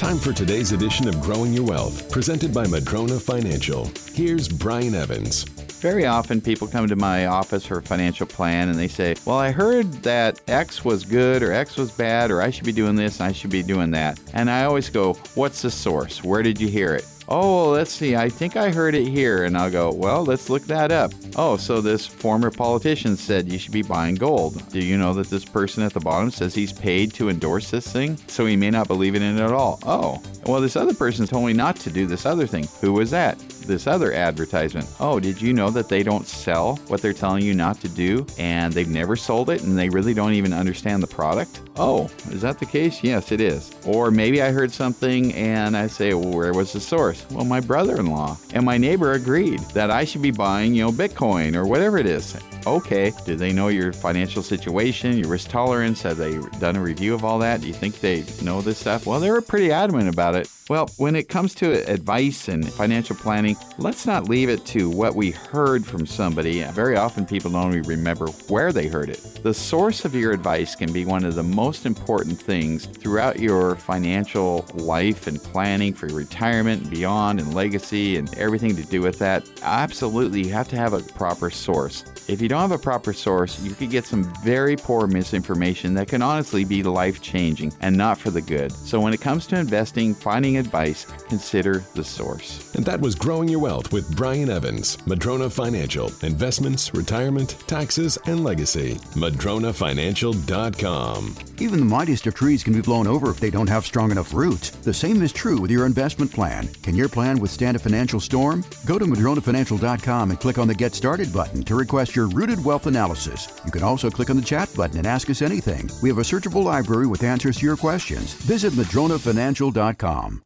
Time for today's edition of Growing Your Wealth, presented by Madrona Financial. Here's Brian Evans. Very often, people come to my office for a financial plan and they say, Well, I heard that X was good or X was bad, or I should be doing this and I should be doing that. And I always go, What's the source? Where did you hear it? Oh, let's see. I think I heard it here. And I'll go, well, let's look that up. Oh, so this former politician said you should be buying gold. Do you know that this person at the bottom says he's paid to endorse this thing? So he may not believe in it at all. Oh, well, this other person told me not to do this other thing. Who was that? This other advertisement. Oh, did you know that they don't sell what they're telling you not to do and they've never sold it and they really don't even understand the product? Oh, is that the case? Yes, it is. Or maybe I heard something and I say, well, where was the source? Well, my brother in law and my neighbor agreed that I should be buying, you know, Bitcoin or whatever it is. Okay, do they know your financial situation, your risk tolerance? Have they done a review of all that? Do you think they know this stuff? Well, they were pretty adamant about it. Well, when it comes to advice and financial planning, let's not leave it to what we heard from somebody. Very often people don't even remember where they heard it. The source of your advice can be one of the most important things throughout your financial life and planning for your retirement and beyond and legacy and everything to do with that. Absolutely, you have to have a proper source. If you don't have a proper source, you could get some very poor misinformation that can honestly be life changing and not for the good. So when it comes to investing, finding advice, consider the source. And that was Growing Your Wealth with Brian Evans, Madrona Financial, investments, retirement, taxes, and legacy. MadronaFinancial.com. Even the mightiest of trees can be blown over if they don't have strong enough roots. The same is true with your investment plan. Can your plan withstand a financial storm? Go to MadronaFinancial.com and click on the Get Started button to request your rooted wealth analysis. You can also click on the chat button and ask us anything. We have a searchable library with answers to your questions. Visit MadronaFinancial.com.